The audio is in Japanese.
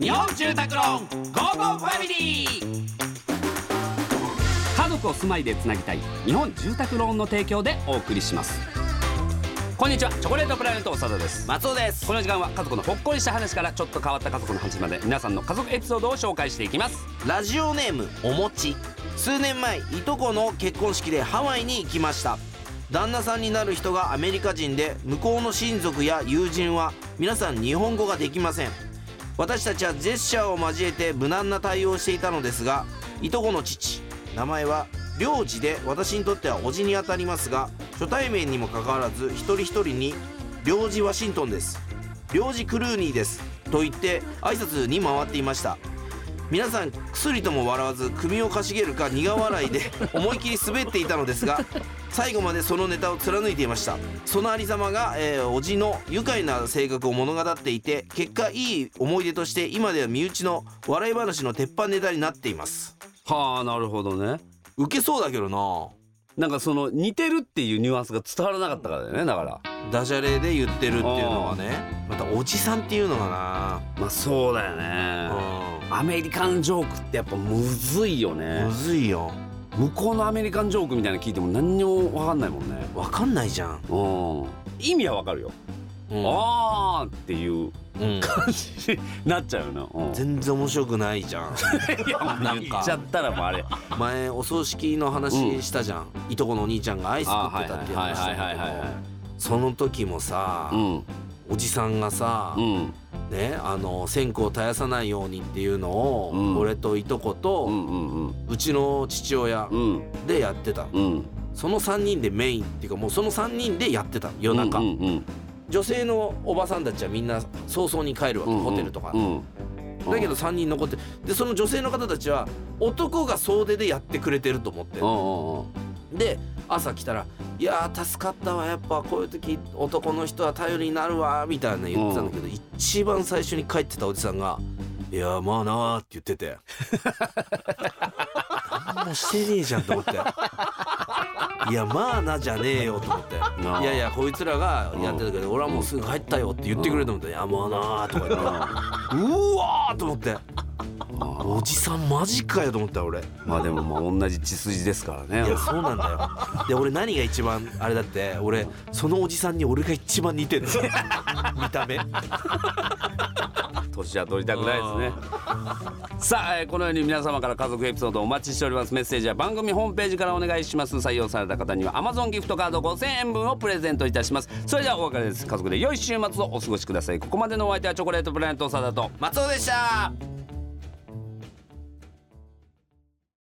日本住宅ローンゴーゴーファミリー。家族を住まいでつなぎたい日本住宅ローンの提供でお送りします。こんにちはチョコレートプラネット長田です。松尾です。この時間は家族のほっこりした話からちょっと変わった家族の話まで皆さんの家族エピソードを紹介していきます。ラジオネームおもち数年前いとこの結婚式でハワイに行きました。旦那さんになる人がアメリカ人で向こうの親族や友人は皆さん日本語ができません。私たちはジェスチャーを交えて無難な対応をしていたのですがいとこの父名前は領事で私にとっては叔父にあたりますが初対面にもかかわらず一人一人に「領事ワシントンです」「領事クルーニーです」と言って挨拶に回っていました。皆さん薬とも笑わず首をかしげるか苦笑いで思い切り滑っていたのですが最後までそのネタを貫いていました。そのありさまが、えー、おじの愉快な性格を物語っていて結果いい思い出として今では身内の笑い話の鉄板ネタになっています。はあなるほどね。受けそうだけどななんかその似てるっていうニュアンスが伝わらなかったからだよねだから。ダジャレで言ってるっていうのはねまたおじさんっていうのがな。まあそうだよね。アメリカンジョークってやっぱむずいよね。むずいよ。向こうのアメリカンジョークみたいなの聞いても何にも分かんないもんね。わかんないじゃん、うん。意味は分かるよ、うん。あーっていううん。感じになっちゃうよな、うん。全然面白くないじゃん。いやなんか。言っちゃったらもうあれ。前お葬式の話したじゃん、いとこのお兄ちゃんがアイス食ってたっていう話したんだけどその時もさ、うん。おじさんがさ、うん。ねあの線香を絶やさないようにっていうのを、うん。俺といとこと、ううんうん。うんちの父親うん。でやってた、うん。その3人でメインっていうかもうその3人でやってた夜中、うんうん女性のおばさんたちはみんな早々に帰るわけ、うんホテルとか、うん。だけど3人残ってでその女性の方たちは男が総出でやってくれてると思ってうんうんうん。で朝来たら「いやー助かったわやっぱこういう時男の人は頼りになるわ」みたいな言ってたんだけど、一番最初に帰ってたおじさんが「いやーまあなー」って言ってて。何もしてねえじゃんと思って「いやまあな」じゃねえよと思って「なあ。いやいやこいつらがやってたけど俺はもうすぐ帰ったよ」って言ってくれると思って「いやまあなー」とか言って。うわーと思っておじさんマジかよと思った俺。まあでもまあ同じ血筋ですからね。いやそうなんだよ。で俺何が一番あれだって俺そのおじさんに俺が一番似てるの。見た目。年は取りたくないですね。さあ、えーこのように皆様から家族エピソードをお待ちしております。メッセージは番組ホームページからお願いします。採用された方には Amazon ギフトカード5000円分をプレゼントいたします。それではお別れです。家族で良い週末をお過ごしください。ここまでのお相手はチョコレートプラネット長田と松尾でした